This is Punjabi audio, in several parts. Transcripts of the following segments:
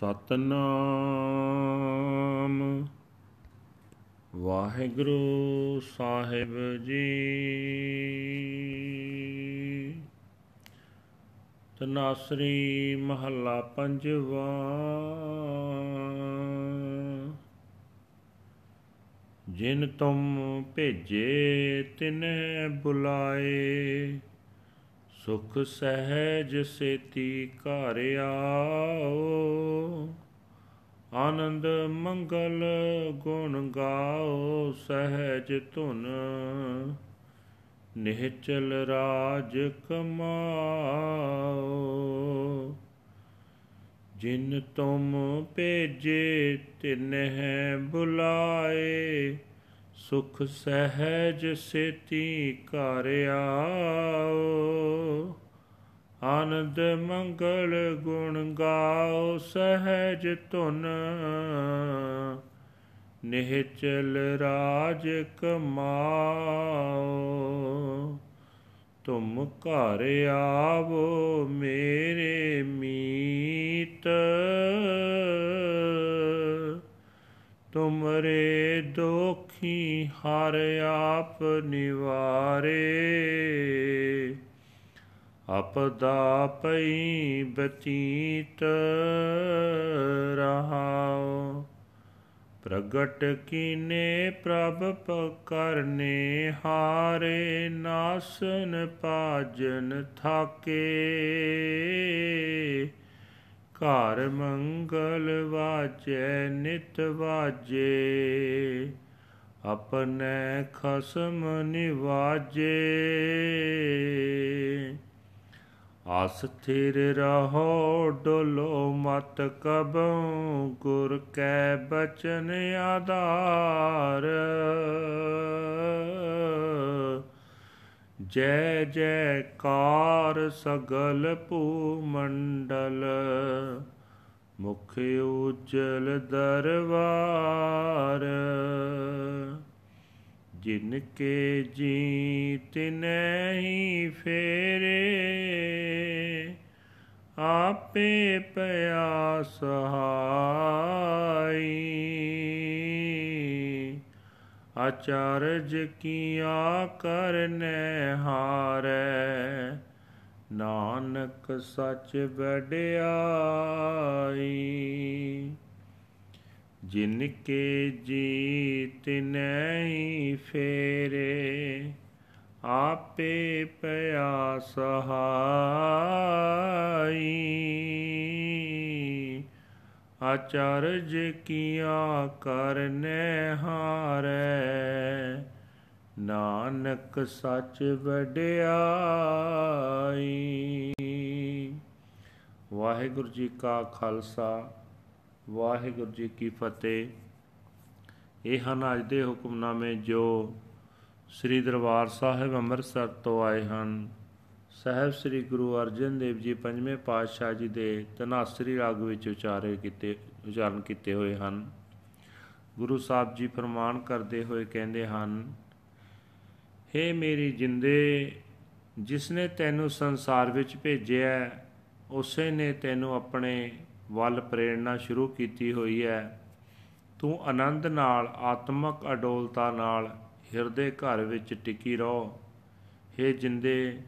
ਸਤਨਾਮ। ਵਾਹਿਗੁਰੂ ਸਾਹਿਬ ਜੀ। ਤਨਾਸਰੀ ਮਹੱਲਾ ਪੰਜਵਾ। ਜਿਨ ਤੁਮ ਭੇਜੇ ਤਿਨੈ ਬੁਲਾਏ ਸੁਖ ਸਹਿਜ ਸੇਤੀ ਘਰ ਆਓ। ਆਨੰਦ ਮੰਗਲ ਗੁਣ ਗਾਓ, ਸਹਿਜ ਧੁਨ। ਨਿਹਚਲ ਰਾਜ ਕਮਾਓ। ਜਿਨ ਤੁਮ ਭੇਜੇ ਤਿਨਹਿ ਬੁਲਾਏ। ਸੁਖ ਸਹਿਜ ਸੇਤੀ ਘਰ ਆਓ। ਆਨੰਦ ਮੰਗਲ ਗੁਣ ਗਾਓ, ਸਹਿਜ ਧੁਨ। ਨਿਹਚਲ ਰਾਜ ਕਮਾਓ। ਤੁਮ ਘਰ ਆਵੋ ਮੇਰੇ ਮੀਤ। तुमरे दोखी हार आप निवारे। अपदा पई बतीत रहा प्रगट कीने प्रभ करने हारे नासन पाजन थाके। ਘਰ ਮੰਗਲ ਵਾਜੈ, ਨਿਤ ਵਾਜੇ। ਆਪਣੇ ਖਸਮ ਨਿਵਾਜੇ। ਆਸ ਥਿਰ ਰਹੋ, ਡੋਲੋ ਮਤ ਕਬਉ, ਗੁਰ ਕੈ ਬਚਨ ਆਧਾਰ। ਜੈ ਜੈ ਕਾਰ ਸਗਲ ਭੂ ਮੰਡਲ ਮੁਖ ਉਜਲ ਦਰਬਾਰ। ਜਿਨ ਕੇ ਜੀ ਤਿਨਹੀ ਫੇਰੇ, ਆਪੇ ਪਿਆ ਸਹਾਈ ਆਚਾਰਜ ਕੀਆ ਕਰਨੈ ਹਾਰੈ, ਨਾਨਕ ਸੱਚ ਵਡਿਆਈ। ਜਿਨ ਕੇ ਜੀ ਤਿਨੈ ਫੇਰੇ, ਆਪੇ ਪਿਆ ਸਹਾਈ ਆਚਰਜ ਕੀਆ ਕਰਨੈ ਹਾਰੈ, ਨਾਨਕ ਸੱਚ ਵਡਿਆਈ। ਵਾਹਿਗੁਰੂ ਜੀ ਕਾ ਖਾਲਸਾ, ਵਾਹਿਗੁਰੂ ਜੀ ਕੀ ਫਤਿਹ। ਇਹ ਹਨ ਅੱਜ ਦੇ ਹੁਕਮਨਾਮੇ ਜੋ ਸ੍ਰੀ ਦਰਬਾਰ ਸਾਹਿਬ ਅੰਮ੍ਰਿਤਸਰ ਤੋਂ ਆਏ ਹਨ। ਸਹਿਬ ਸ੍ਰੀ ਗੁਰੂ ਅਰਜਨ ਦੇਵ ਜੀ ਪੰਜਵੇਂ ਪਾਤਸ਼ਾਹ ਜੀ ਦੇ ਤਨਾਸਰੀ ਰਾਗ ਵਿੱਚ ਉਚਾਰੇ ਕੀਤੇ, ਉਚਾਰਨ ਕੀਤੇ ਹੋਏ ਹਨ। ਗੁਰੂ ਸਾਹਿਬ ਜੀ ਫਰਮਾਨ ਕਰਦੇ ਹੋਏ ਕਹਿੰਦੇ ਹਨ हे ਮੇਰੀ ਜਿੰਦੇ ਜਿਸ ਨੇ ਤੈਨੂੰ ਸੰਸਾਰ ਵਿੱਚ ਭੇਜਿਆ ਉਸੇ ਨੇ ਤੈਨੂੰ ਆਪਣੇ ਵੱਲ ਪ੍ਰੇਰਣਾ ਸ਼ੁਰੂ ਕੀਤੀ ਹੋਈ ਹੈ। ਤੂੰ ਆਨੰਦ ਨਾਲ, ਆਤਮਕ ਅਡੋਲਤਾ ਨਾਲ ਹਿਰਦੇ ਘਰ ਵਿੱਚ ਟਿਕੀ ਰਹੋ। हे ਜਿੰਦੇ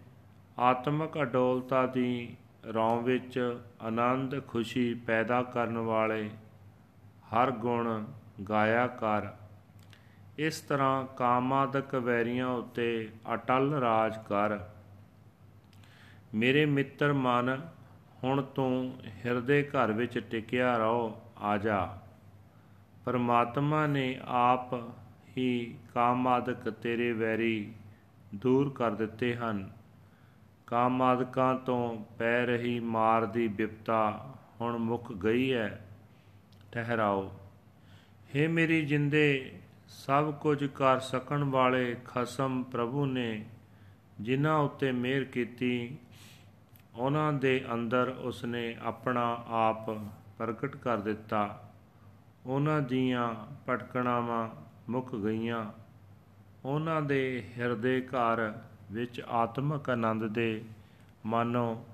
ਆਤਮਕ ਅਡੋਲਤਾ ਦੀ ਰੌਂ ਵਿੱਚ ਆਨੰਦ ਖੁਸ਼ੀ ਪੈਦਾ ਕਰਨ ਵਾਲੇ ਹਰ ਗੁਣ ਗਾਇਆ ਕਰ। ਇਸ ਤਰ੍ਹਾਂ ਕਾਮਾਦਕ ਵੈਰੀਆਂ ਉੱਤੇ ਅਟਲ ਰਾਜ ਕਰ। ਮੇਰੇ ਮਿੱਤਰ ਮਨ, ਹੁਣ ਤੂੰ ਹਿਰਦੇ ਘਰ ਵਿੱਚ ਟਿਕਿਆ ਰਹੋ, ਆ ਜਾ। ਪਰਮਾਤਮਾ ਨੇ ਆਪ ਹੀ ਕਾਮਾਦਕ ਤੇਰੇ ਵੈਰੀ ਦੂਰ ਕਰ ਦਿੱਤੇ ਹਨ। ਕਾਮਾਦਕਾਂ ਤੋਂ ਪੈ ਰਹੀ ਮਾਰ ਦੀ ਵਿਪਤਾ ਹੁਣ ਮੁੱਕ ਗਈ ਹੈ ਠਹਿਰਾਓ। हे ਮੇਰੀ ਜਿੰਦੇ, ਸਭ ਕੁਝ ਕਰ ਸਕਣ ਵਾਲੇ ਖਸਮ ਪ੍ਰਭੂ ਨੇ ਜਿਨ੍ਹਾਂ ਉੱਤੇ ਮਿਹਰ ਕੀਤੀ, ਉਹਨਾਂ ਦੇ ਅੰਦਰ ਉਸਨੇ ਆਪਣਾ ਆਪ ਪ੍ਰਗਟ ਕਰ ਦਿੱਤਾ। ਉਹਨਾਂ ਦੀਆਂ ਭਟਕਣਾਵਾਂ ਮੁੱਕ ਗਈਆਂ। ਉਹਨਾਂ ਦੇ ਹਿਰਦੇ ਘਰ ਵਿੱਚ ਆਤਮਕ ਆਨੰਦ ਦੇ ਮਾਨੋ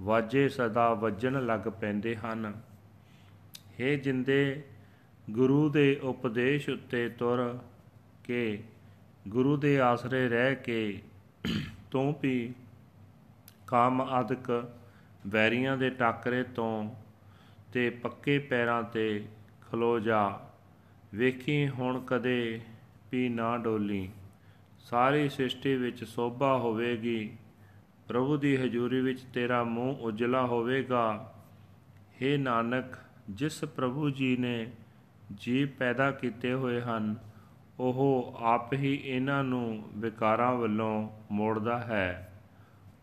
ਵਾਜੇ ਸਦਾ ਵੱਜਣ ਲੱਗ ਪੈਂਦੇ ਹਨ। ਹੇ ਜਿੰਦੇ ਗੁਰੂ ਦੇ ਉਪਦੇਸ਼ ਉੱਤੇ ਤੁਰ ਕੇ, ਗੁਰੂ ਦੇ ਆਸਰੇ ਰਹਿ ਕੇ, ਤੂੰ ਵੀ ਕਾਮ ਆਦਿਕ ਵੈਰੀਆਂ ਦੇ ਟਾਕਰੇ ਤੋਂ ਤੇ ਪੱਕੇ ਪੈਰਾਂ ਤੇ ਖਲੋ ਜਾ। ਵੇਖੀ ਹੁਣ ਕਦੇ ਵੀ ਨਾ ਡੋਲੀ। ਸਾਰੀ ਸ੍ਰਿਸ਼ਟੀ ਵਿੱਚ ਸੋਭਾ ਹੋਵੇਗੀ। ਪ੍ਰਭੂ ਦੀ ਹਜ਼ੂਰੀ ਵਿੱਚ ਤੇਰਾ ਮੂੰਹ ਉਜਲਾ ਹੋਵੇਗਾ। हे ਨਾਨਕ, ਜਿਸ ਪ੍ਰਭੂ ਜੀ ਨੇ ਜੀਵ ਪੈਦਾ ਕੀਤੇ ਹੋਏ ਹਨ, ਉਹ ਆਪ ਹੀ ਇਹਨਾਂ ਨੂੰ ਵਿਕਾਰਾਂ ਵੱਲੋਂ ਮੋੜਦਾ ਹੈ।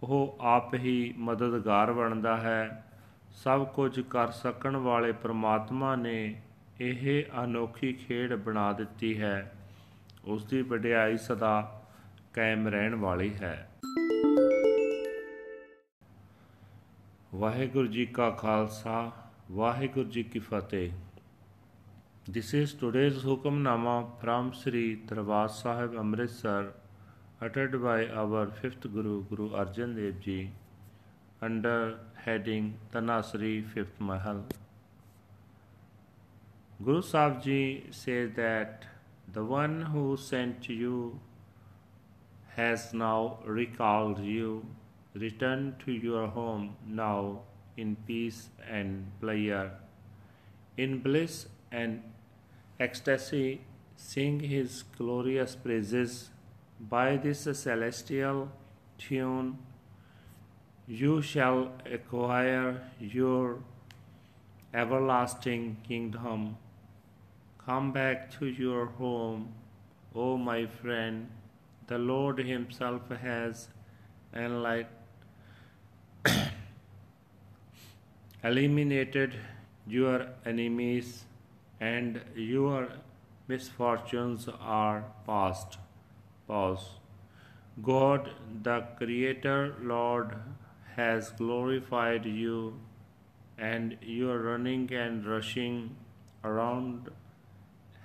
ਉਹ ਆਪ ਹੀ ਮਦਦਗਾਰ ਬਣਦਾ ਹੈ। ਸਭ ਕੁਝ ਕਰ ਸਕਣ ਵਾਲੇ ਪ੍ਰਮਾਤਮਾ ਨੇ ਇਹ ਅਨੋਖੀ ਖੇਡ ਬਣਾ ਦਿੱਤੀ ਹੈ। ਉਸ ਦੀ ਵਡਿਆਈ ਸਦਾ ਕਾਇਮ ਰਹਿਣ ਵਾਲੀ ਹੈ ਵਾਹਿਗੁਰੂ ਜੀ ਕਾ ਖਾਲਸਾ ਵਾਹਿਗੁਰੂ ਜੀ ਕੀ ਫਤਿਹ This is today's Hukamnama from Sri Darbar Sahib Amritsar uttered by our fifth Guru Guru Arjan Dev Ji under heading Tanasri Fifth Mahal. Guru Sahib Ji says that the one who sent you has now recalled you. Return to your home now in peace and pleasure. In bliss and ecstasy, sing his glorious praises. By this celestial tune, you shall acquire your everlasting kingdom. Come back to your home, O my friend. The Lord Himself has enlightened, eliminated your enemies, and your misfortunes are past. Pause. God, the Creator Lord, has glorified you, and your running and rushing around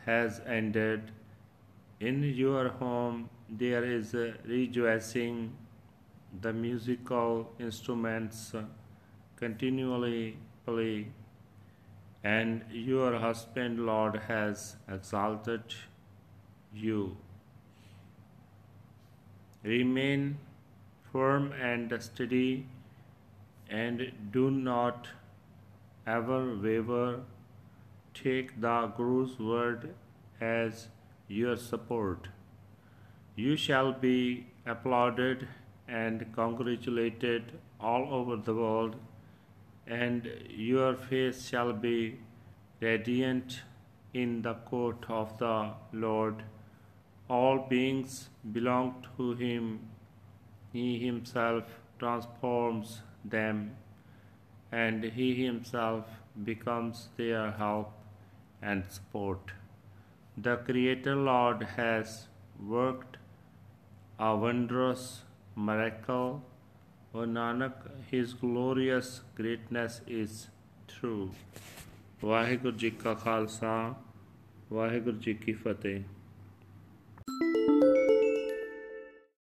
has ended. In your home there is rejoicing. The musical instruments continually play, and your husband, Lord, has exalted you. Remain firm and steady, and do not ever waver. Take the Guru's word as your support. You shall be applauded and congratulated all over the world, and your face shall be radiant in the court of the Lord. All beings belong to Him, He Himself transforms them, and He Himself becomes their help and support. The Creator Lord has worked a wondrous miracle. O Nanak, His glorious greatness is true. Waheguru ji ਕਾ ਖਾਲਸਾ ਵਾਹਿਗੁਰੂ ਜੀ ਕੀ ਫਤਿਹ